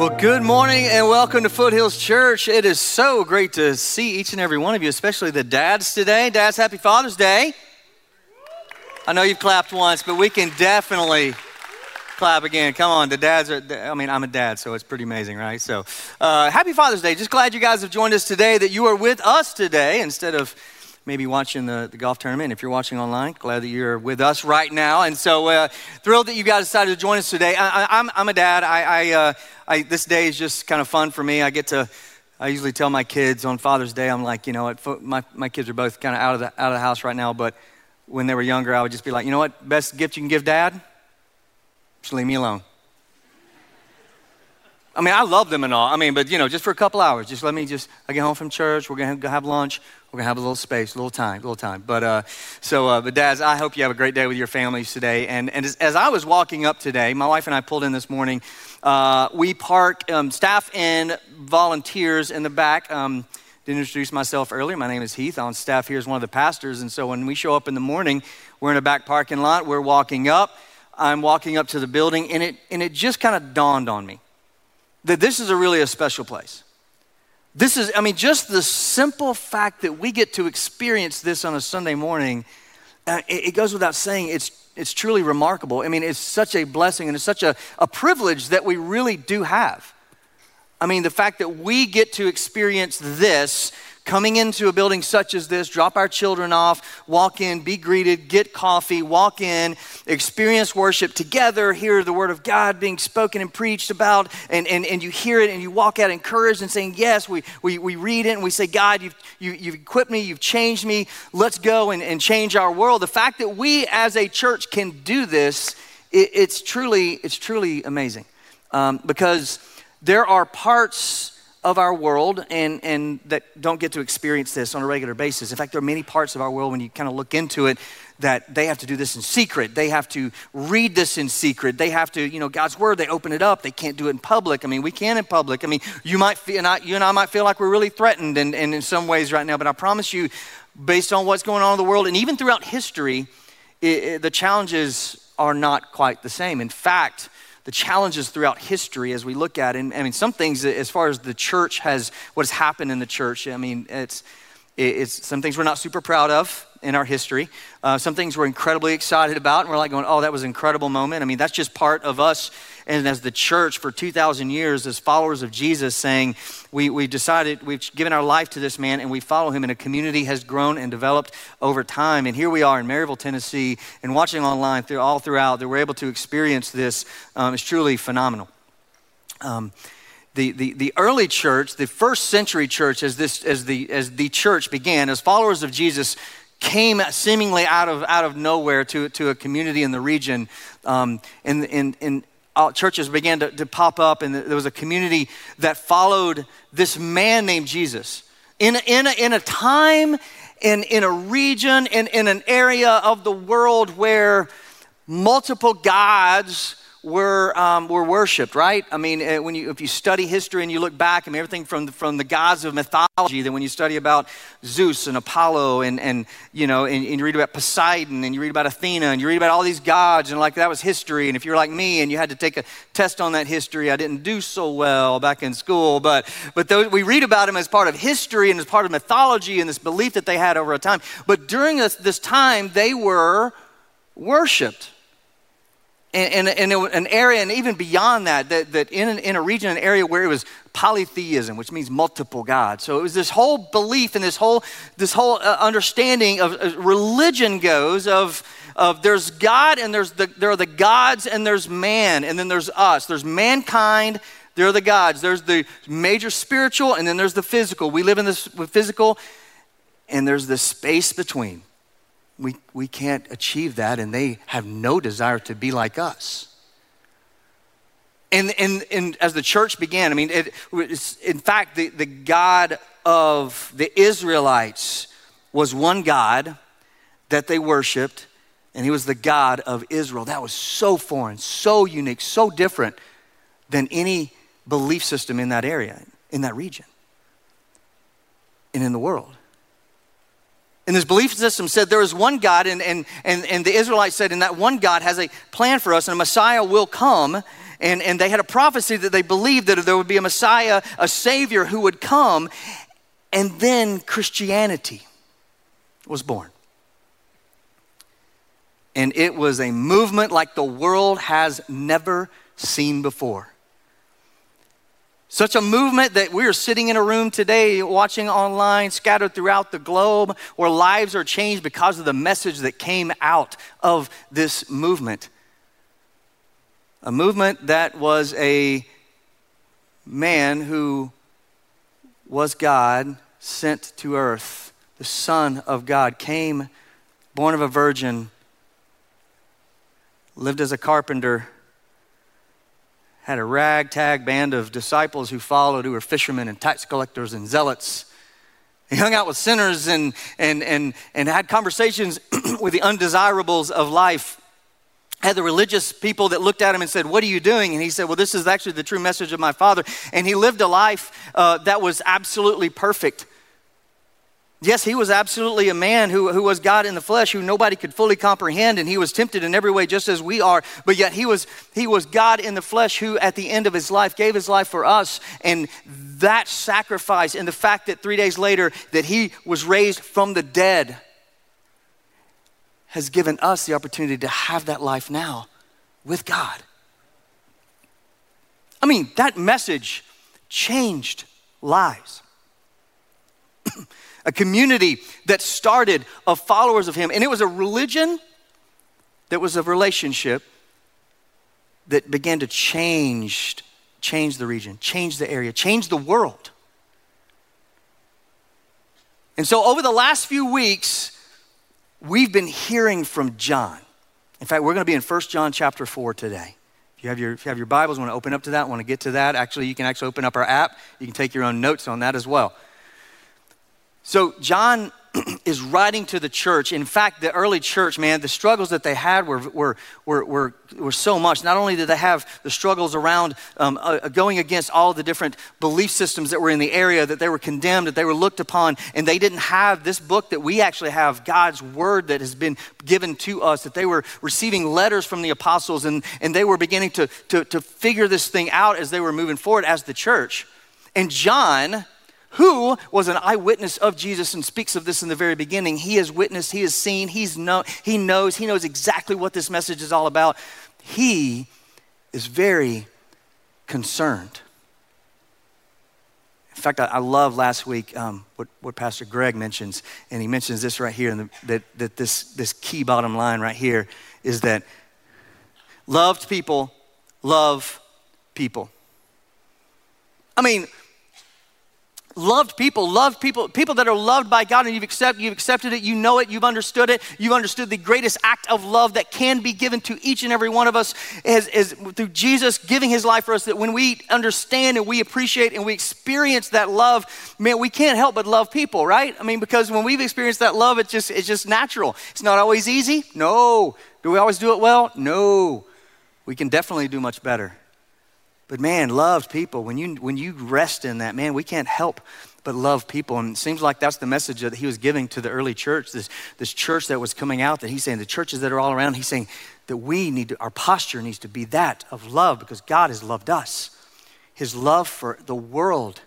Well, good morning and welcome to Foothills Church. It is so great to see each and every one of you, especially the dads today. Dads, happy Father's Day. I know you've clapped once, but we can definitely clap again. Come on, the dads are, I mean, I'm a dad, so it's pretty amazing, right? So, uh, happy Father's Day. Just glad you guys have joined us today, that you are with us today instead of maybe watching the, the golf tournament. If you're watching online, glad that you're with us right now. And so uh, thrilled that you guys decided to join us today. I, am I'm, I'm a dad. I, I, uh, I, this day is just kind of fun for me. I get to, I usually tell my kids on Father's Day, I'm like, you know what, my, my kids are both kind of out of, the, out of the house right now, but when they were younger, I would just be like, you know what, best gift you can give dad? Just leave me alone. I mean, I love them and all. I mean, but you know, just for a couple hours, just let me just, I get home from church, we're gonna have lunch, we're gonna have a little space, a little time, a little time. But uh, so, uh, but dads, I hope you have a great day with your families today. And, and as, as I was walking up today, my wife and I pulled in this morning. Uh, we park um, staff and volunteers in the back. Um, didn't introduce myself earlier. My name is Heath. On staff here as one of the pastors. And so when we show up in the morning, we're in a back parking lot. We're walking up. I'm walking up to the building, and it and it just kind of dawned on me that this is a really a special place. This is, I mean, just the simple fact that we get to experience this on a Sunday morning, uh, it, it, goes without saying, it's, it's truly remarkable. I mean, it's such a blessing and it's such a, a privilege that we really do have. I mean, the fact that we get to experience this coming into a building such as this, drop our children off, walk in, be greeted, get coffee, walk in, experience worship together, hear the word of God being spoken and preached about, and, and, and you hear it and you walk out encouraged and saying, Yes, we, we, we read it and we say, God, you've, you, have you have equipped me, you've changed me, let's go and, and change our world. The fact that we as a church can do this, it, it's, truly, it's truly amazing um, because there are parts of our world and, and that don't get to experience this on a regular basis. In fact, there are many parts of our world when you kind of look into it that they have to do this in secret. They have to read this in secret. They have to, you know, God's word, they open it up. They can't do it in public. I mean, we can in public. I mean, you might feel, and I, you and I might feel like we're really threatened and, and in some ways right now, but I promise you, based on what's going on in the world and even throughout history, it, it, the challenges are not quite the same. In fact, the challenges throughout history as we look at it. And, I mean, some things as far as the church has, what has happened in the church, I mean, it's, it's some things we're not super proud of in our history. Uh, some things we're incredibly excited about, and we're like going, oh, that was an incredible moment. I mean, that's just part of us and as the church for 2,000 years, as followers of Jesus, saying, we, we decided, we've given our life to this man and we follow him, and a community has grown and developed over time. And here we are in Maryville, Tennessee, and watching online through, all throughout that we're able to experience this um, is truly phenomenal. Um, the, the, the early church, the first century church, as, this, as, the, as the church began, as followers of Jesus, came seemingly out of, out of nowhere to, to a community in the region. Um, and, and, and uh, churches began to, to pop up, and there was a community that followed this man named Jesus. In, in, a, in a time, in, in a region, in, in an area of the world where multiple gods were, um, were worshipped, right? I mean, uh, when you, if you study history and you look back, I mean, everything from the, from the gods of mythology, then when you study about Zeus and Apollo and, and you know, and, and, you read about Poseidon and you read about Athena and you read about all these gods and like that was history. And if you're like me and you had to take a test on that history, I didn't do so well back in school, but, but those, we read about them as part of history and as part of mythology and this belief that they had over a time. But during this, this time, they were worshiped in, in, in, an area, and even beyond that, that, that in, in a region, an area where it was polytheism, which means multiple gods. So it was this whole belief and this whole, this whole uh, understanding of uh, religion goes of, of there's God and there's the, there are the gods and there's man and then there's us. There's mankind, there are the gods. There's the major spiritual and then there's the physical. We live in this physical and there's the space between we, we can't achieve that, and they have no desire to be like us. And, and, and as the church began, I mean, it, in fact, the, the God of the Israelites was one God that they worshiped, and he was the God of Israel. That was so foreign, so unique, so different than any belief system in that area, in that region, and in the world. And this belief system said there is one God, and, and, and, and the Israelites said, and that one God has a plan for us, and a Messiah will come. And, and they had a prophecy that they believed that there would be a Messiah, a Savior who would come. And then Christianity was born. And it was a movement like the world has never seen before. Such a movement that we are sitting in a room today, watching online, scattered throughout the globe, where lives are changed because of the message that came out of this movement. A movement that was a man who was God sent to earth. The Son of God came, born of a virgin, lived as a carpenter had a ragtag band of disciples who followed, who were fishermen and tax collectors and zealots. He hung out with sinners and, and, and, and had conversations with the undesirables of life. Had the religious people that looked at him and said, What are you doing? And he said, Well, this is actually the true message of my father. And he lived a life uh, that was absolutely perfect. Yes, he was absolutely a man who, who was God in the flesh, who nobody could fully comprehend, and he was tempted in every way just as we are. But yet he was, he was God in the flesh who, at the end of his life, gave his life for us. And that sacrifice and the fact that three days later that he was raised from the dead has given us the opportunity to have that life now with God. I mean, that message changed lives. a community that started of followers of him. And it was a religion that was a relationship that began to change, change the region, change the area, change the world. And so over the last few weeks, we've been hearing from John. In fact, we're going to be in 1 John chapter 4 today. If you have your, if you have your Bibles, want to open up to that, want to get to that, actually, you can actually open up our app. You can take your own notes on that as well. So, John is writing to the church. In fact, the early church, man, the struggles that they had were, were, were, were, were so much. Not only did they have the struggles around um, uh, going against all the different belief systems that were in the area, that they were condemned, that they were looked upon, and they didn't have this book that we actually have, God's word that has been given to us, that they were receiving letters from the apostles, and, and they were beginning to, to, to figure this thing out as they were moving forward as the church. And John, who was an eyewitness of Jesus and speaks of this in the very beginning. He has witnessed, he has seen, he's know, he knows, he knows exactly what this message is all about. He is very concerned. In fact, I, I love last week um, what, what Pastor Greg mentions, and he mentions this right here, and that, that this, this key bottom line right here is that loved people love people. I mean, loved people, loved people, people that are loved by God and you've accepted, you've accepted it, you know it, you've understood it, you've understood the greatest act of love that can be given to each and every one of us is, is through Jesus giving his life for us, that when we understand and we appreciate and we experience that love, man, we can't help but love people, right? I mean, because when we've experienced that love, it's just, it's just natural. It's not always easy. No. Do we always do it well? No. We can definitely do much better. But man, loved people, when you, when you rest in that, man, we can't help but love people. And it seems like that's the message that he was giving to the early church, this, this church that was coming out, that he's saying, the churches that are all around, he's saying that we need to, our posture needs to be that of love because God has loved us. His love for the world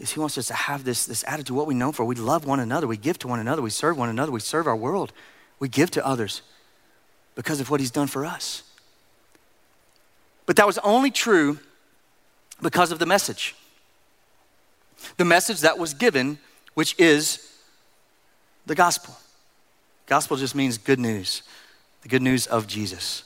is he wants us to have this, this attitude, what we know for. We love one another, we give to one another, we serve one another, we serve our world, we give to others because of what he's done for us. But that was only true because of the message. The message that was given, which is the gospel. Gospel just means good news, the good news of Jesus.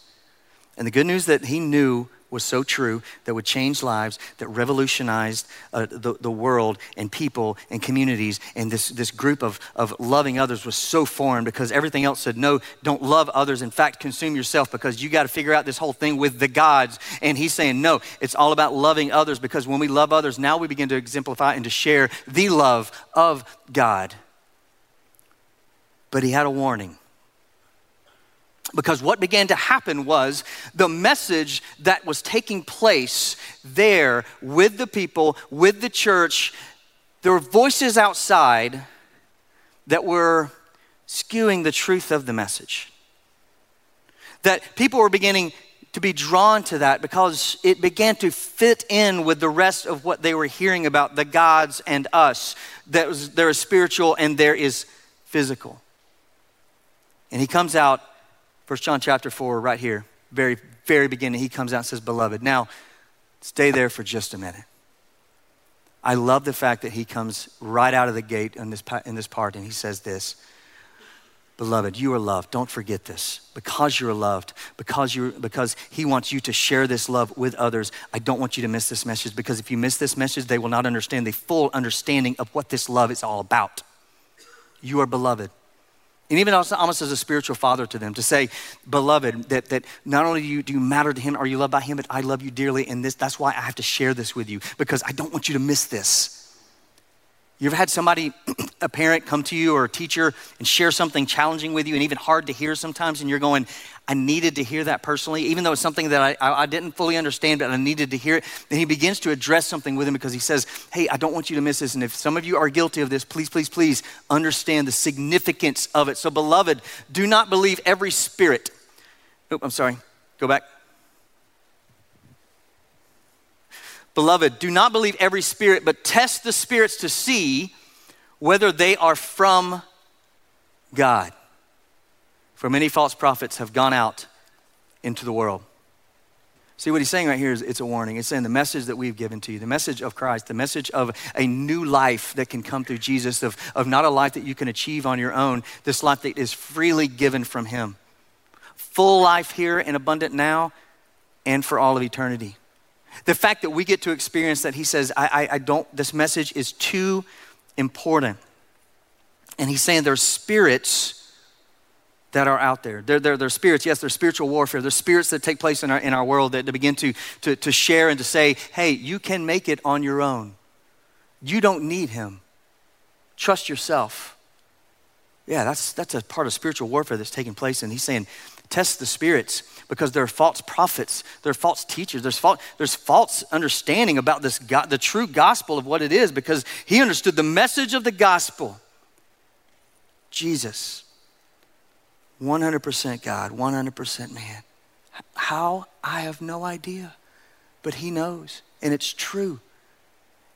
And the good news that he knew was so true that would change lives, that revolutionized uh, the, the world and people and communities. And this, this group of, of loving others was so foreign because everything else said, no, don't love others. In fact, consume yourself because you got to figure out this whole thing with the gods. And he's saying, no, it's all about loving others because when we love others, now we begin to exemplify and to share the love of God. But he had a warning. Because what began to happen was the message that was taking place there with the people, with the church, there were voices outside that were skewing the truth of the message. That people were beginning to be drawn to that because it began to fit in with the rest of what they were hearing about the gods and us. That was, there is spiritual and there is physical. And he comes out, First John chapter 4, right here, very, very beginning, he comes out and says, Beloved. Now, stay there for just a minute. I love the fact that he comes right out of the gate in this, in this part and he says this Beloved, you are loved. Don't forget this. Because you're loved, because, you because He wants you to share this love with others, I don't want you to miss this message because if you miss this message, they will not understand the full understanding of what this love is all about. You are beloved. And even almost as a spiritual father to them, to say, beloved, that, that not only do you, do you matter to him, are you loved by him, but I love you dearly, and this, that's why I have to share this with you, because I don't want you to miss this. You ever had somebody, a parent, come to you or a teacher and share something challenging with you and even hard to hear sometimes, and you're going, I needed to hear that personally, even though it's something that I, I, didn't fully understand, but I needed to hear it. Then he begins to address something with him because he says, Hey, I don't want you to miss this. And if some of you are guilty of this, please, please, please understand the significance of it. So, beloved, do not believe every spirit. Oh, I'm sorry. Go back. Beloved, do not believe every spirit, but test the spirits to see whether they are from God. For many false prophets have gone out into the world. See, what he's saying right here is it's a warning. It's saying the message that we've given to you, the message of Christ, the message of a new life that can come through Jesus, of, of not a life that you can achieve on your own, this life that is freely given from him. Full life here and abundant now and for all of eternity. The fact that we get to experience that, he says, I, I, I don't, this message is too important. And he's saying there's spirits that are out there. They're, they're, they're spirits, yes, they're spiritual warfare. They're spirits that take place in our, in our world that, begin to, to, to share and to say, hey, you can make it on your own. You don't need him. Trust yourself. Yeah, that's, that's a part of spiritual warfare that's taking place. And he's saying, test the spirits because there are false prophets, there are false teachers, there's, false, there's false understanding about this God, the true gospel of what it is because he understood the message of the gospel. Jesus, 100% God, 100% man. How? I have no idea. But he knows, and it's true.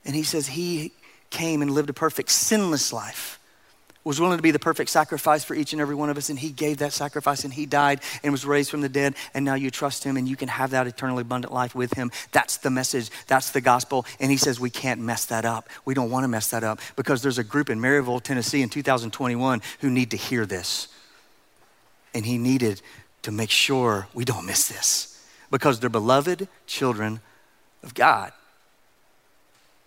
And he says he came and lived a perfect, sinless life was willing to be the perfect sacrifice for each and every one of us, and He gave that sacrifice, and He died and was raised from the dead, and now you trust Him, and you can have that eternally abundant life with Him. That's the message, that's the gospel, and He says we can't mess that up. We don't want to mess that up because there's a group in Maryville, Tennessee in 2021 who need to hear this. And He needed to make sure we don't miss this because they're beloved children of God.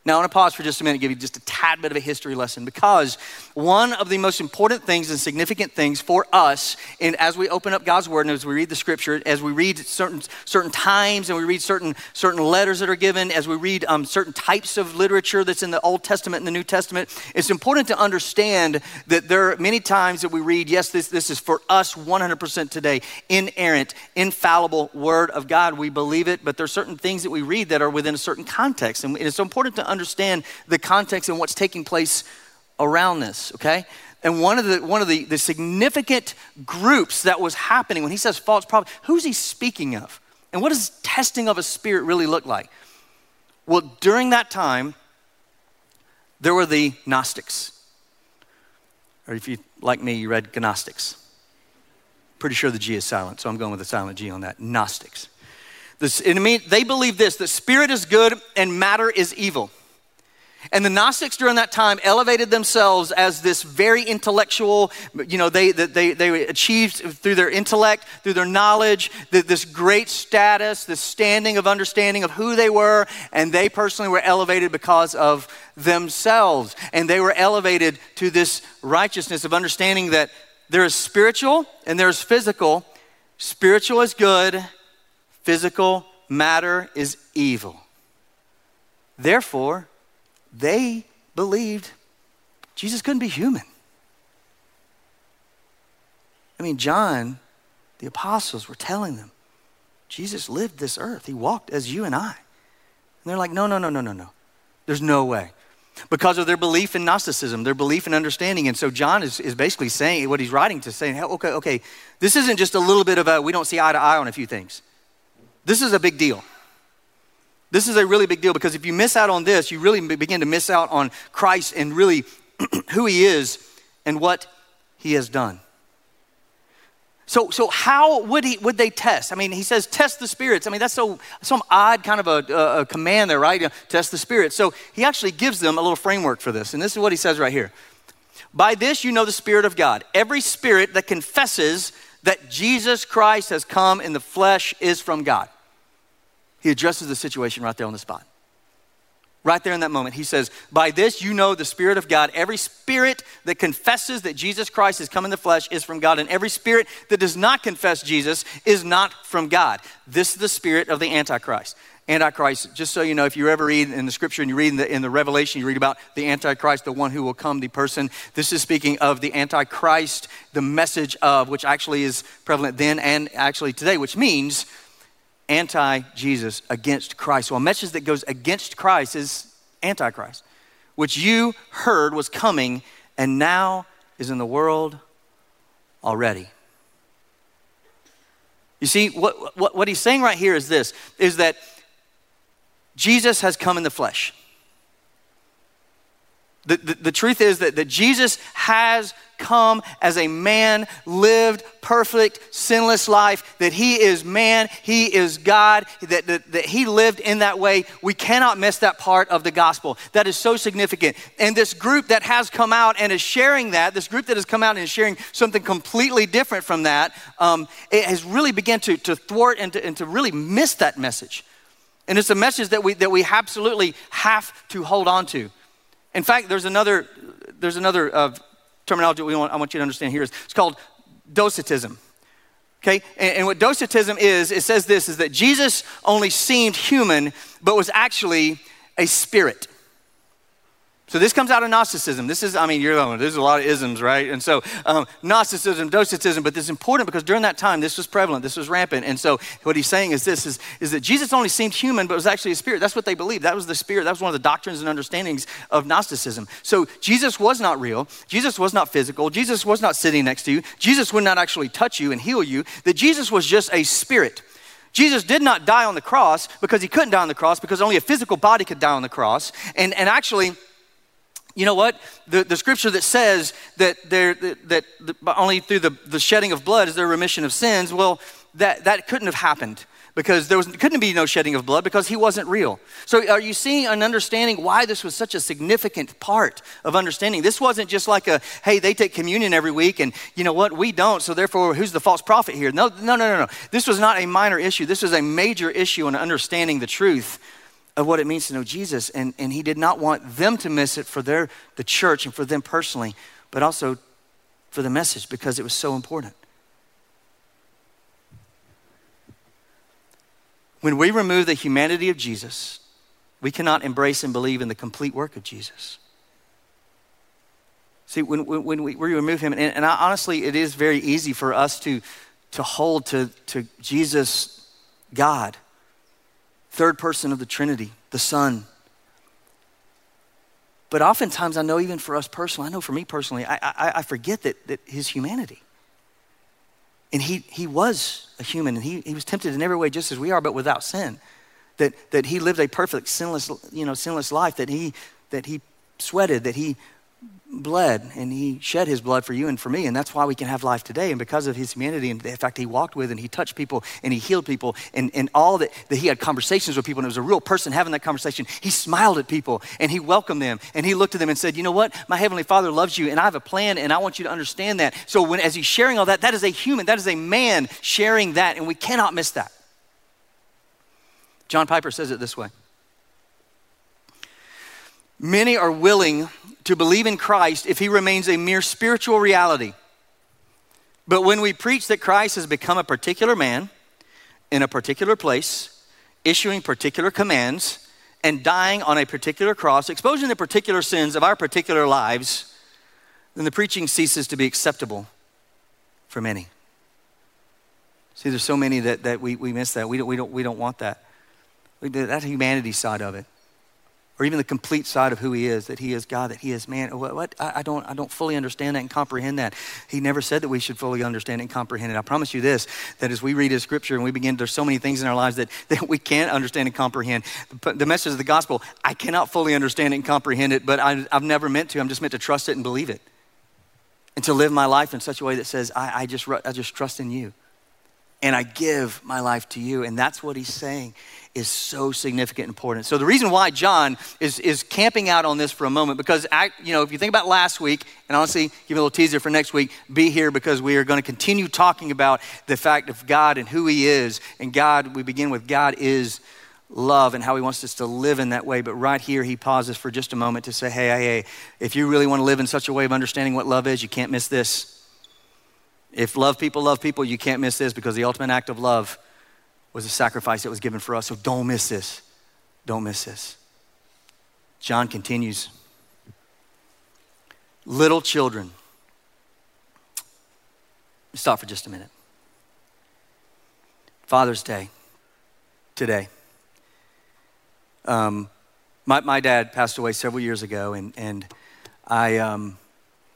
Now, I want to pause for just a minute and give you just a tad bit of a history lesson because one of the most important things and significant things for us, in, as we open up God's Word and as we read the Scripture, as we read certain, certain times and we read certain, certain letters that are given, as we read um, certain types of literature that's in the Old Testament and the New Testament, it's important to understand that there are many times that we read, yes, this, this is for us 100% today, inerrant, infallible Word of God. We believe it, but there are certain things that we read that are within a certain context. And it's so important to understand the context and what's taking place around this, okay? And one of the one of the, the significant groups that was happening when he says false prophet, who's he speaking of? And what does testing of a spirit really look like? Well, during that time, there were the Gnostics. Or if you like me, you read Gnostics. Pretty sure the G is silent, so I'm going with the silent G on that. Gnostics. This, it mean, they believe this that spirit is good and matter is evil. And the Gnostics during that time elevated themselves as this very intellectual, you know, they, they, they achieved through their intellect, through their knowledge, this great status, this standing of understanding of who they were. And they personally were elevated because of themselves. And they were elevated to this righteousness of understanding that there is spiritual and there is physical. Spiritual is good, physical matter is evil. Therefore, they believed Jesus couldn't be human. I mean, John, the apostles were telling them, Jesus lived this earth. He walked as you and I. And they're like, no, no, no, no, no, no. There's no way. Because of their belief in Gnosticism, their belief in understanding. And so John is, is basically saying what he's writing to saying, okay, okay, this isn't just a little bit of a we don't see eye to eye on a few things. This is a big deal. This is a really big deal because if you miss out on this, you really begin to miss out on Christ and really who he is and what he has done. So, so how would, he, would they test? I mean, he says, test the spirits. I mean, that's so some odd kind of a, a, command there, right? You know, test the spirits. So he actually gives them a little framework for this. And this is what he says right here. By this you know the Spirit of God. Every spirit that confesses that Jesus Christ has come in the flesh is from God. He addresses the situation right there on the spot. Right there in that moment, he says, By this you know the Spirit of God. Every spirit that confesses that Jesus Christ has come in the flesh is from God, and every spirit that does not confess Jesus is not from God. This is the spirit of the Antichrist. Antichrist, just so you know, if you ever read in the scripture and you read in the, in the Revelation, you read about the Antichrist, the one who will come, the person. This is speaking of the Antichrist, the message of, which actually is prevalent then and actually today, which means anti Jesus, against Christ. So a message that goes against Christ is antichrist, which you heard was coming and now is in the world already. You see, what, what, what he's saying right here is this is that Jesus has come in the flesh. The, the, the, truth is that, that Jesus has come as a man, lived perfect, sinless life, that he is man, he is God, that, that, that he lived in that way. We cannot miss that part of the gospel. That is so significant. And this group that has come out and is sharing that, this group that has come out and is sharing something completely different from that, um, it has really begun to, to thwart and to, and to really miss that message. And it's a message that we, that we absolutely have to hold on to. In fact, there's another, there's another uh, terminology we want, I want you to understand here. Is, it's called docetism. Okay? And, and what docetism is, it says this, is that Jesus only seemed human, but was actually a spirit. So this comes out of Gnosticism. This is, I mean, you're there's a lot of isms, right? And so um, Gnosticism, Docetism, but this is important because during that time this was prevalent, this was rampant. And so what he's saying is this: is, is that Jesus only seemed human, but was actually a spirit. That's what they believed. That was the spirit. That was one of the doctrines and understandings of Gnosticism. So Jesus was not real. Jesus was not physical. Jesus was not sitting next to you. Jesus would not actually touch you and heal you. That Jesus was just a spirit. Jesus did not die on the cross because he couldn't die on the cross because only a physical body could die on the cross. And, and actually, you know what? The, the scripture that says that, there, that, that only through the, the shedding of blood is there remission of sins, well, that, that couldn't have happened because there was, couldn't be no shedding of blood because he wasn't real. So, are you seeing and understanding why this was such a significant part of understanding? This wasn't just like a, hey, they take communion every week and you know what, we don't, so therefore, who's the false prophet here? No, no, no, no, no. This was not a minor issue. This was a major issue in understanding the truth of what it means to know Jesus. And, and he did not want them to miss it for their, the church and for them personally, but also for the message because it was so important. When we remove the humanity of Jesus, we cannot embrace and believe in the complete work of Jesus. See, when, when we, we remove him, and, and I, honestly, it is very easy for us to, to hold to, to Jesus, God third person of the Trinity, the Son. But oftentimes, I know even for us personally, I know for me personally, I, I, I forget that, that his humanity. And he, he was a human, and he, he was tempted in every way just as we are, but without sin. That, that he lived a perfect, sinless, you know, sinless life, that he, that he sweated, that he bled and he shed his blood for you and for me and that's why we can have life today. And because of his humanity and the fact he walked with and he touched people and he healed people and, and all that, that he had conversations with people and it was a real person having that conversation he smiled at people and he welcomed them and he looked at them and said you know what? My heavenly father loves you and i have a plan and i want you to understand that. So when as he's sharing all that that is a human that is a man sharing that and we cannot miss that. John piper says it this way Many are willing to believe in Christ if he remains a mere spiritual reality. But when we preach that Christ has become a particular man in a particular place, issuing particular commands, and dying on a particular cross, exposing the particular sins of our particular lives, then the preaching ceases to be acceptable for many. See, there's so many that, that we, we miss that. We don't, we, don't, we don't want that. That's the humanity side of it. Or even the complete side of who he is that he is god that he is man. What, what? I, I, don't i don't fully understand that and comprehend that. He never said that we should fully understand and comprehend it. I promise you this that as we read his scripture and we begin there's so many things in our lives that, that we can't understand and comprehend. The, the message of the gospel i cannot fully understand it and comprehend it but I, i've never meant to. I'm just meant to trust it and believe it. And to live my life in such a way that says i, I just, I just trust in you and I give my life to you. And that's what he's saying is so significant and important. So the reason why John is, is camping out on this for a moment, because I, you know, if you think about last week, and honestly, give you a little teaser for next week, be here because we are going to continue talking about the fact of God and who he is. And God, we begin with God is love and how he wants us to live in that way. But right here, he pauses for just a moment to say, hey, hey, hey, if you really want to live in such a way of understanding what love is, you can't miss this. If love people love people, you can't miss this because the ultimate act of love was a sacrifice that was given for us. So don't miss this. Don't miss this. John continues. Little children. Stop for just a minute. Father's Day today. Um, my, my dad passed away several years ago, and, and I, um,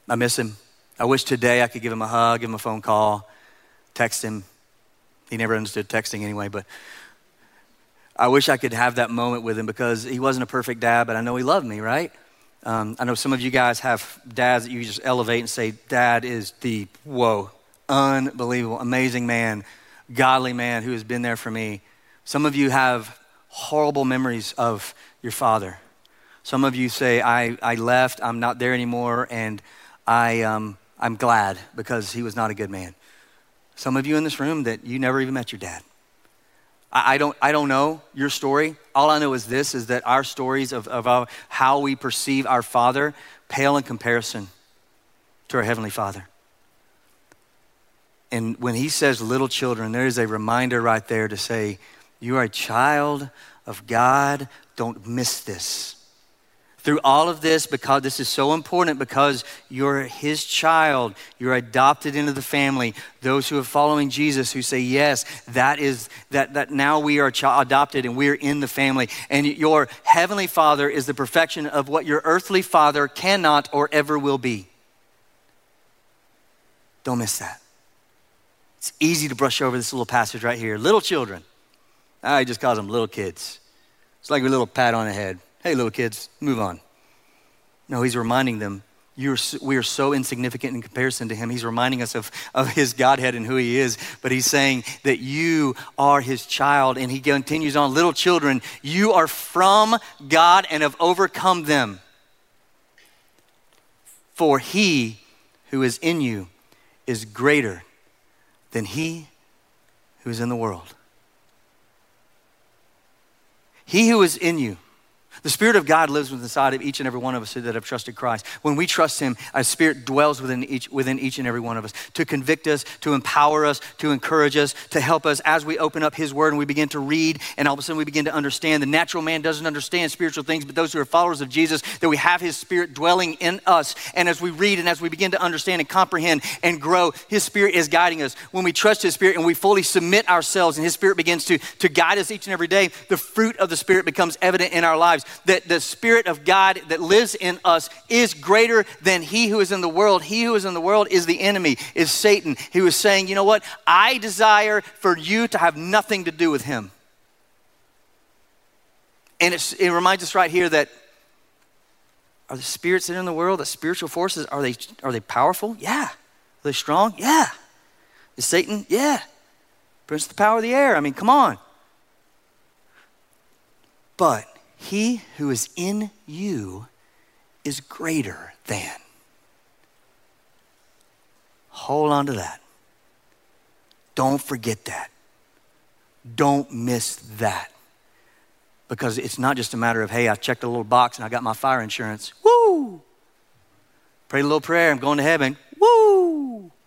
I miss him. I wish today I could give him a hug, give him a phone call, text him. He never understood texting anyway, but I wish I could have that moment with him because he wasn't a perfect dad, but I know he loved me, right? Um, I know some of you guys have dads that you just elevate and say, Dad is the, whoa, unbelievable, amazing man, godly man who has been there for me. Some of you have horrible memories of your father. Some of you say, I, I left, I'm not there anymore, and I, um, I'm glad because he was not a good man. Some of you in this room that you never even met your dad. I, I don't, I don't know your story. All I know is this is that our stories of, of our, how we perceive our Father pale in comparison to our Heavenly Father. And when he says little children, there is a reminder right there to say, You are a child of God. Don't miss this through all of this because this is so important because you're his child you're adopted into the family those who are following jesus who say yes that is that that now we are child adopted and we're in the family. And your heavenly father is the perfection of what your earthly father cannot or ever will be. Don't miss that. It's easy to brush over this little passage right here. Little children. I just call them little kids. It's like a little pat on the head hey, little kids, move on. No, he's reminding them, you're, we are so insignificant in comparison to him. He's reminding us of, of his Godhead and who he is, but he's saying that you are his child. And he continues on, little children, you are from God and have overcome them. For he who is in you is greater than he who is in the world. He who is in you the Spirit of God lives inside of each and every one of us that have trusted Christ. When we trust Him, a Spirit dwells within each, within each and every one of us to convict us, to empower us, to encourage us, to help us as we open up His Word and we begin to read, and all of a sudden we begin to understand. The natural man doesn't understand spiritual things, but those who are followers of Jesus, that we have His Spirit dwelling in us. And as we read and as we begin to understand and comprehend and grow, His Spirit is guiding us. When we trust His Spirit and we fully submit ourselves and His Spirit begins to, to guide us each and every day, the fruit of the Spirit becomes evident in our lives that the Spirit of God that lives in us is greater than he who is in the world. He who is in the world is the enemy, is Satan. He was saying, you know what? I desire for you to have nothing to do with him. And it reminds us right here that are the spirits that are in the world, the spiritual forces, are they, are they powerful? Yeah. Are they strong? Yeah. Is Satan? Yeah. Prince of the power of the air. I mean, come on. But he who is in you is greater than. Hold on to that. Don't forget that. Don't miss that. Because it's not just a matter of, hey, I checked a little box and I got my fire insurance. Woo! Prayed a little prayer, I'm going to heaven. Woo!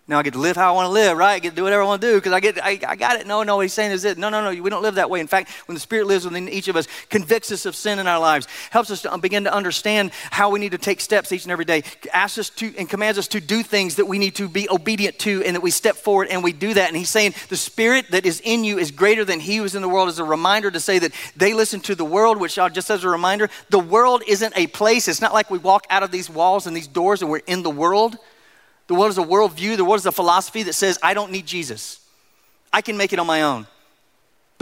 Now I get to live how I want to live, right? I get to do whatever I want to do because I get I, I got it. No, no, he's saying is it. No, no, no, we don't live that way. In fact, when the Spirit lives within each of us, convicts us of sin in our lives, helps us to uh, begin to understand how we need to take steps each and every day, asks us to and commands us to do things that we need to be obedient to and that we step forward and we do that. And he's saying the Spirit that is in you is greater than he who is in the world as a reminder to say that they listen to the world, which uh, just as a reminder, the world isn't a place. It's not like we walk out of these walls and these doors and we're in the world. The world is a worldview, the world is a philosophy that says, I don't need Jesus. I can make it on my own.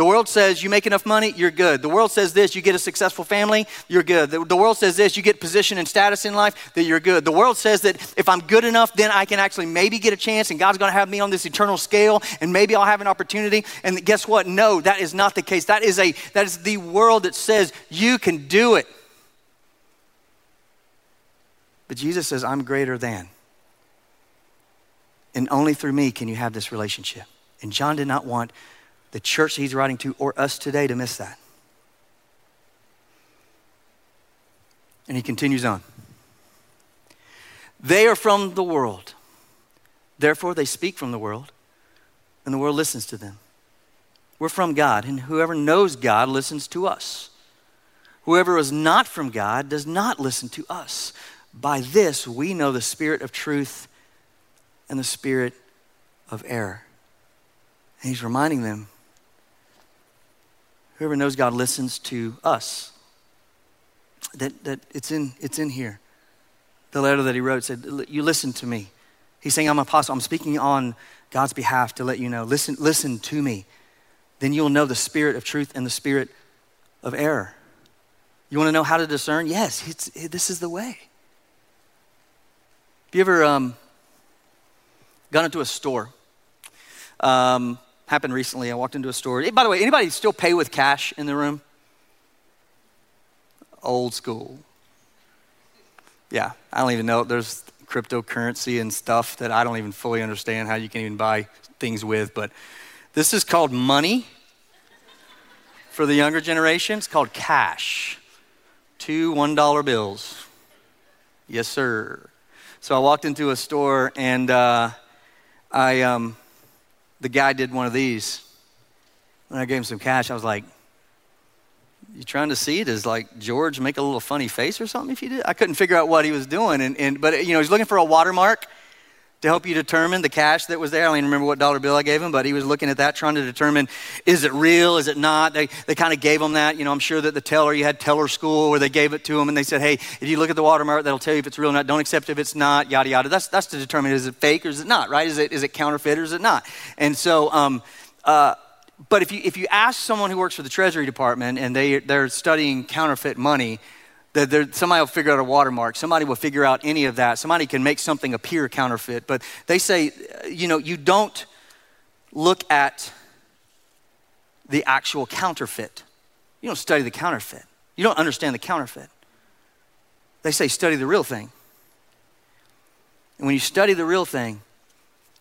The world says you make enough money, you're good. The world says this, you get a successful family, you're good. The, the, world says this, you get position and status in life, that you're good. The world says that if I'm good enough, then I can actually maybe get a chance and God's gonna have me on this eternal scale and maybe I'll have an opportunity. And guess what? No, that is not the case. That is, a, that is the world that says you can do it. But Jesus says, I'm greater than. And only through me can you have this relationship. And John did not want the church he's writing to or us today to miss that. And he continues on. They are from the world. Therefore, they speak from the world, and the world listens to them. We're from God, and whoever knows God listens to us. Whoever is not from God does not listen to us. By this, we know the spirit of truth and the spirit of error. And he's reminding them whoever knows God listens to us. That, that it's, in, it's in here. The letter that he wrote said, You listen to me. He's saying, I'm an apostle. I'm speaking on God's behalf to let you know. Listen, listen to me. Then you'll know the spirit of truth and the spirit of error. You want to know how to discern? Yes, it, this is the way. Have you ever um, gone into a store. Um, happened recently. I walked into a store. By the way, anybody still pay with cash in the room? Old school. Yeah, I don't even know. There's cryptocurrency and stuff that I don't even fully understand how you can even buy things with. But this is called money for the younger generation. It's called cash. Two $1 bills. Yes, sir. So I walked into a store and uh, I, um, the guy did one of these. When I gave him some cash, I was like, you trying to see it? Does like George make a little funny face or something if you did? I couldn't figure out what he was doing. And, and but you know, he's looking for a watermark to help you determine the cash that was there. I don't even remember what dollar bill I gave him, but he was looking at that, trying to determine is it real, is it not? They, they kind of gave him that. You know, I'm sure that the teller, you had teller school where they gave it to him and they said, hey, if you look at the watermark, that'll tell you if it's real or not. Don't accept if it's not, yada, yada. That's, that's to determine is it fake or is it not, right? Is it, is it counterfeit or is it not? And so, um, uh, but if you, if you ask someone who works for the Treasury Department and they, they're studying counterfeit money, that there, somebody will figure out a watermark. Somebody will figure out any of that. Somebody can make something appear counterfeit. But they say, uh, you know, you don't look at the actual counterfeit. You don't study the counterfeit. You don't understand the counterfeit. They say, study the real thing. And when you study the real thing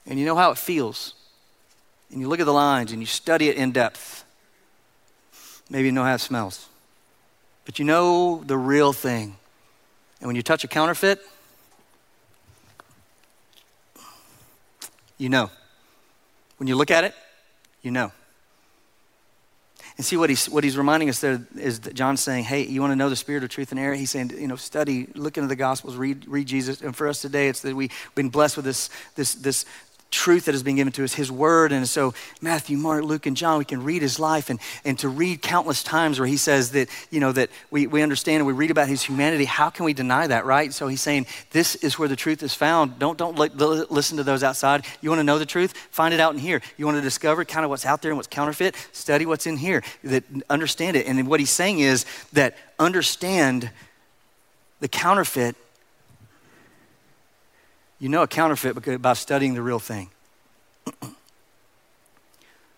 and you know how it feels, and you look at the lines and you study it in depth, maybe you know how it smells but you know the real thing. And when you touch a counterfeit, you know. When you look at it, you know. And see what he's, what he's reminding us there is that John's saying, hey, you want to know the spirit of truth and error? He's saying, you know, study, look into the Gospels, read, read Jesus. And for us today, it's that we've been blessed with this, this, this truth that has been given to us, His Word. And so, Matthew, Mark, Luke, and John, we can read His life and, and to read countless times where He says that, you know, that we, we understand and we read about His humanity. How can we deny that, right? So He's saying, this is where the truth is found. Don't, don't listen to those outside. You want to know the truth? Find it out in here. You want to discover kind of what's out there and what's counterfeit? Study what's in here. That understand it. And what He's saying is that understand the counterfeit you know a counterfeit by studying the real thing.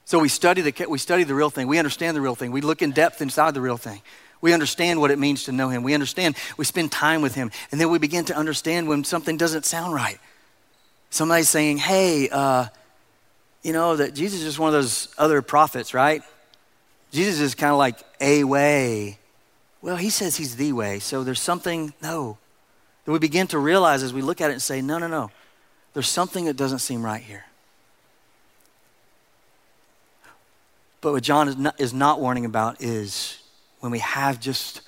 so we study, the, we study the real thing. We understand the real thing. We look in depth inside the real thing. We understand what it means to know Him. We understand, we spend time with Him. And then we begin to understand when something doesn't sound right. Somebody's saying, hey, uh, you know, that Jesus is just one of those other prophets, right? Jesus is kind of like a way. Well, he says he's the way. So there's something, no that we begin to realize as we look at it and say, no, no, no. there's something that doesn't seem right here. But what John is not, is not warning about is when we have just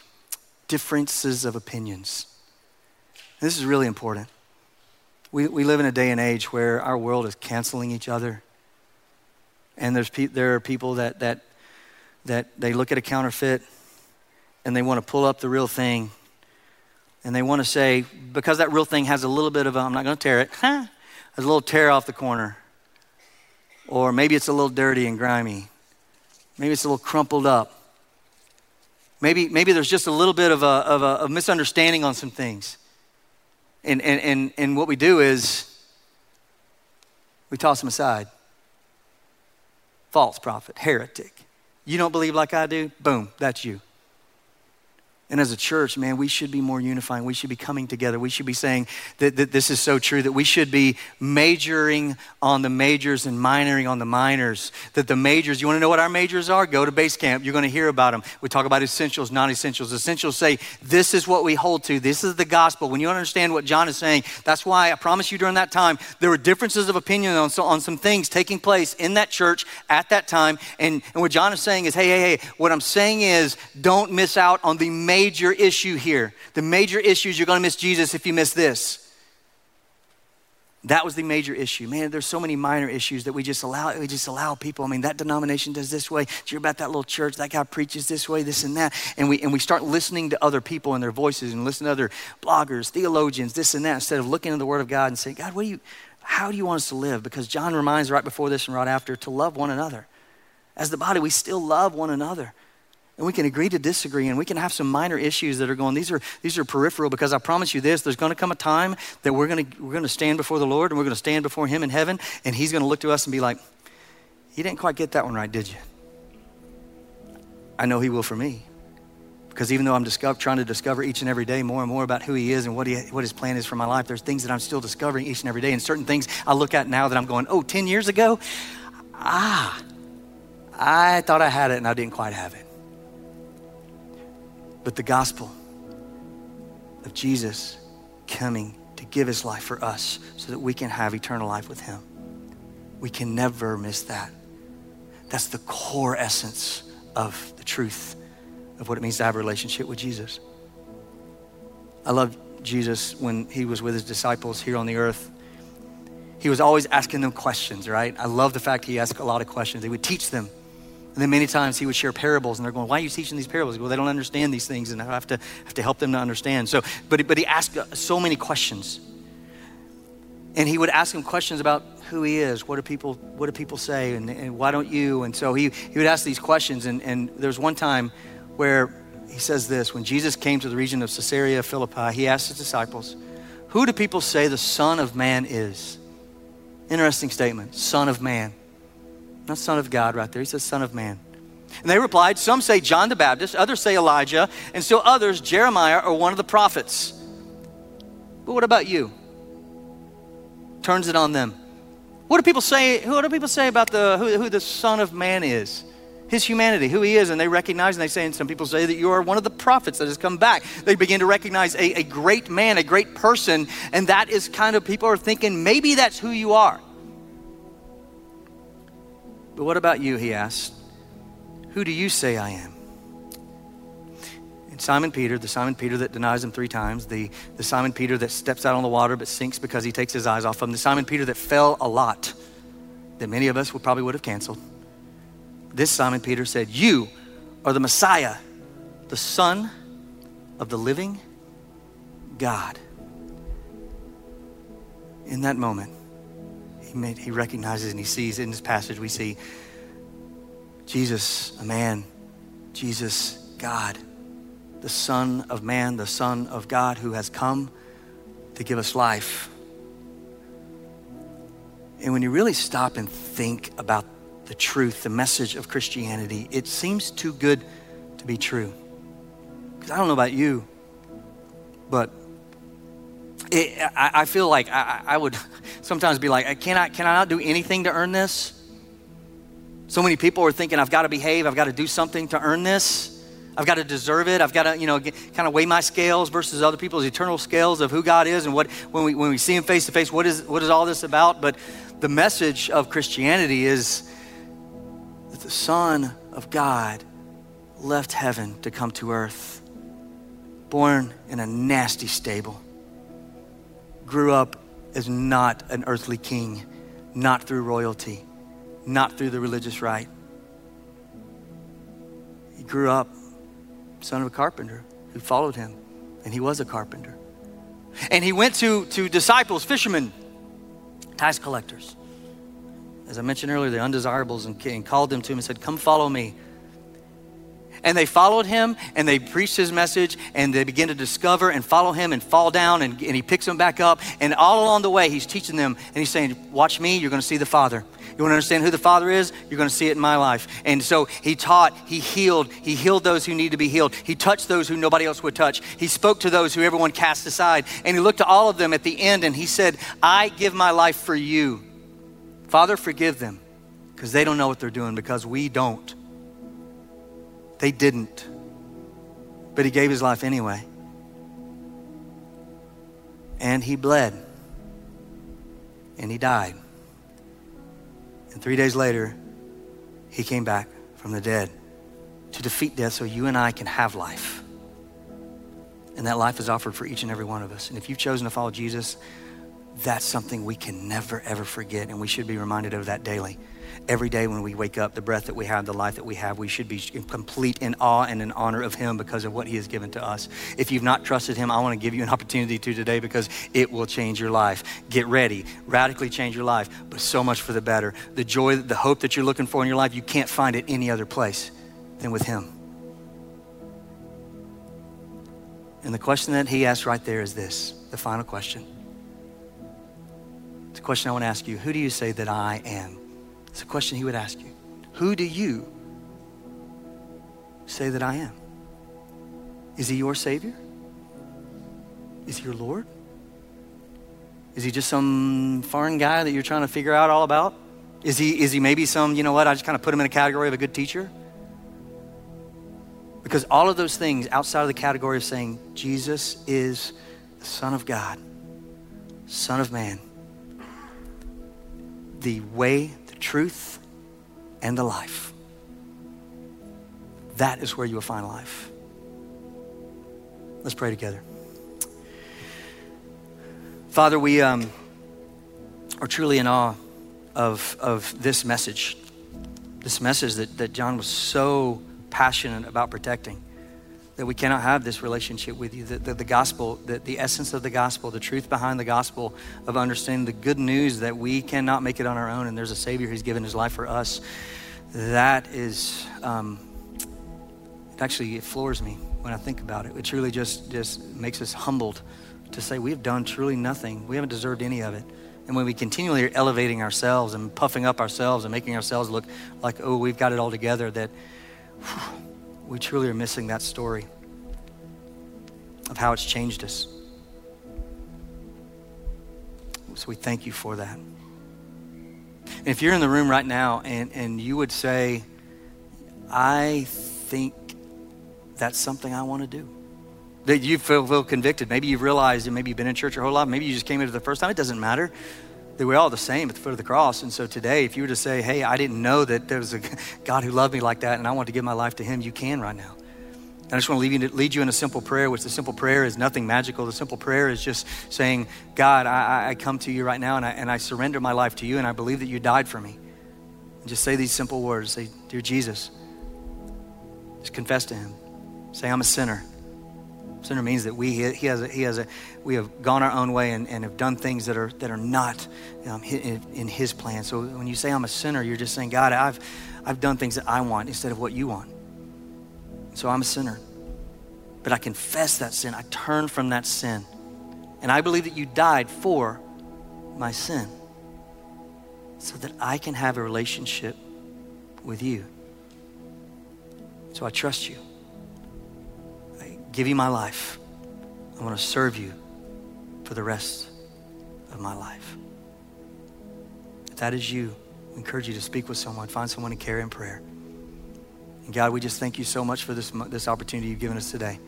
differences of opinions. This is really important. We, we live in a day and age where our world is canceling each other. And there's pe- there are people that, that, that they look at a counterfeit and they want to pull up the real thing. And they want to say, because that real thing has a little bit of a, I'm not going to tear it, huh? a little tear off the corner. Or maybe it's a little dirty and grimy. Maybe it's a little crumpled up. Maybe, maybe there's just a little bit of a, of a, of misunderstanding on some things. And, and, and, and what we do is we toss them aside. False prophet, heretic. You don't believe like I do? Boom, that's you. And as a church, man, we should be more unifying. We should be coming together. We should be saying that, that, this is so true, that we should be majoring on the majors and minoring on the minors. That the majors, you want to know what our majors are? Go to base camp. You're going to hear about them. We talk about essentials, non essentials. Essentials say, this is what we hold to. This is the gospel. When you understand what John is saying, that's why I promise you during that time, there were differences of opinion on, so, on some things taking place in that church at that time. And, and what John is saying is, hey, hey, hey, what I'm saying is, don't miss out on the major major issue here. The major issue is you're going to miss Jesus if you miss this. That was the major issue. Man, there's so many minor issues that we just allow, we just allow people. I mean, that denomination does this way. You're about that little church, that guy preaches this way, this and that. And we and we start listening to other people and their voices and listen to other bloggers, theologians, this and that, instead of looking at the word of God and saying, God, what do you how do you want us to live? Because John reminds right before this and right after to love one another. As the body, we still love one another. And we can agree to disagree, and we can have some minor issues that are going, these are, these are peripheral, because I promise you this there's going to come a time that we're going to, we're going to stand before the Lord and we're going to stand before Him in heaven, and He's going to look to us and be like, You didn't quite get that one right, did you? I know He will for me. Because even though I'm discover, trying to discover each and every day more and more about who He is and what, he, what His plan is for my life, there's things that I'm still discovering each and every day, and certain things I look at now that I'm going, Oh, 10 years ago? Ah, I thought I had it and I didn't quite have it. But the gospel of Jesus coming to give his life for us so that we can have eternal life with him. We can never miss that. That's the core essence of the truth of what it means to have a relationship with Jesus. I love Jesus when he was with his disciples here on the earth. He was always asking them questions, right? I love the fact he asked a lot of questions. He would teach them and then many times he would share parables, and they're going, Why are you teaching these parables? Well, they don't understand these things, and I have to, have to help them to understand. So, but, but he asked uh, so many questions. And he would ask them questions about who he is. What do people, what do people say? And, and why don't you? And so he, he would ask these questions. And, and there's one time where he says this when Jesus came to the region of Caesarea Philippi, he asked his disciples, Who do people say the Son of Man is? Interesting statement, Son of Man. Not Son of God right there. He says Son of Man. And they replied, Some say John the Baptist, others say Elijah, and still others, Jeremiah or one of the prophets. But what about you? Turns it on them. What do people say? What do people say about the who, who the Son of Man is? His humanity, who he is, and they recognize, and they say, and some people say that you are one of the prophets that has come back. They begin to recognize a, a great man, a great person, and that is kind of people are thinking maybe that's who you are. But what about you? He asked. Who do you say I am? And Simon Peter, the Simon Peter that denies him three times, the, the Simon Peter that steps out on the water but sinks because he takes his eyes off him, the Simon Peter that fell a lot, that many of us would probably would have canceled. This Simon Peter said, You are the Messiah, the Son of the living God. In that moment, he, he recognizes and he sees in this passage, we see Jesus, a man, Jesus, God, the Son of man, the Son of God who has come to give us life. And when you really stop and think about the truth, the message of Christianity, it seems too good to be true. Because I don't know about you, but it, I, I, feel like I, I, would sometimes be like, can I, can I not do anything to earn this? So many people are thinking, I've got to behave, I've got to do something to earn this. I've got to deserve it. I've got to, you know, kind of weigh my scales versus other people's eternal scales of who God is and what, when we, when we see Him face to face, what is, what is all this about? But the message of Christianity is that the Son of God left heaven to come to earth, born in a nasty stable, grew up as not an earthly king, not through royalty, not through the religious rite. He grew up son of a carpenter who followed him, and he was a carpenter. And he went to, to disciples, fishermen, tax collectors. As I mentioned earlier, the undesirables, and, and called them to him and said, Come follow me. And they followed him and they preached his message and they begin to discover and follow him and fall down and, and he picks them back up. And all along the way, he's teaching them and he's saying, Watch me, you're going to see the Father. You want to understand who the Father is? You're going to see it in my life. And so he taught, he healed, he healed those who need to be healed. He touched those who nobody else would touch. He spoke to those who everyone cast aside. And he looked to all of them at the end and he said, I give my life for you. Father, forgive them because they don't know what they're doing because we don't. They didn't. But he gave his life anyway. And he bled. And he died. And three days later, he came back from the dead to defeat death so you and I can have life. And that life is offered for each and every one of us. And if you've chosen to follow Jesus, that's something we can never, ever forget. And we should be reminded of that daily every day when we wake up, the breath that we have, the life that we have, we should be complete in awe and in honor of Him because of what He has given to us. If you've not trusted Him, I want to give you an opportunity to today because it will change your life. Get ready, radically change your life, but so much for the better. The joy, the hope that you're looking for in your life, you can't find it any other place than with Him. And the question that He asked right there is this the final question. It's a question I want to ask you Who do you say that I am? It's a question he would ask you. Who do you say that I am? Is he your Savior? Is he your Lord? Is he just some foreign guy that you're trying to figure out all about? Is he, is he maybe some, you know what, I just kind of put him in a category of a good teacher? Because all of those things outside of the category of saying Jesus is the Son of God, Son of Man, the way, truth, and the life. That is where you will find life. Let's pray together. Father, we um, are truly in awe of, of this message, this message that, that John was so passionate about protecting that we cannot have this relationship with you. That the, gospel, the, the essence of the gospel, the truth behind the gospel of understanding the good news that we cannot make it on our own and there's a Savior who's given his life for us. That is, um, it actually it floors me when I think about it. It truly just, just makes us humbled to say we have done truly nothing. We haven't deserved any of it. And when we continually are elevating ourselves and puffing up ourselves and making ourselves look like, oh, we've got it all together, that. Whew, we truly are missing that story of how it's changed us. So we thank you for that. And if you're in the room right now and, and you would say, I think that's something I want to do. That you feel, feel convicted. Maybe you've realized, and maybe you've been in church your whole life. Maybe you just came into the first time. It doesn't matter that we're all the same at the foot of the cross. And so today, if you were to say, hey, I didn't know that there was a God who loved me like that and I want to give my life to him, you can right now. And I just want to lead you, lead you in a simple prayer, which the simple prayer is nothing magical. The simple prayer is just saying, God, I, I come to you right now and I, and I surrender my life to you and I believe that you died for me. And just say these simple words. Say, Dear Jesus, just confess to him. Say, I'm a sinner. Sinner means that we, he has a, he has a, we have gone our own way and, and have done things that are, that are not um, in, in his plan. So when you say I'm a sinner, you're just saying, God, I've, I've done things that I want instead of what you want. So I'm a sinner. But I confess that sin. I turn from that sin. And I believe that you died for my sin so that I can have a relationship with you. So I trust you give you my life. I want to serve you for the rest of my life. If that is you, I encourage you to speak with someone, find someone to carry in prayer. And God, we just thank you so much for this, this opportunity you've given us today.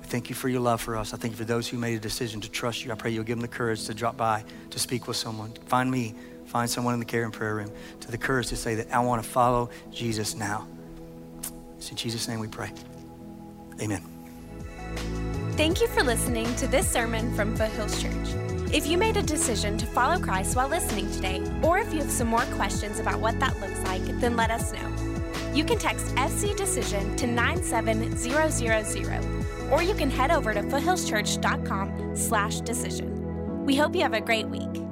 We thank you for your love for us. I thank you for those who made a decision to trust you. I pray you'll give them the courage to drop by, to speak with someone. Find me, find someone in the care and prayer room, to the courage to say that I want to follow Jesus now. It's in Jesus' name we pray. Amen. Thank you for listening to this sermon from Foothills Church. If you made a decision to follow Christ while listening today, or if you have some more questions about what that looks like, then let us know. You can text FC Decision to 97000, or you can head over to foothillschurch.com slash decision. We hope you have a great week.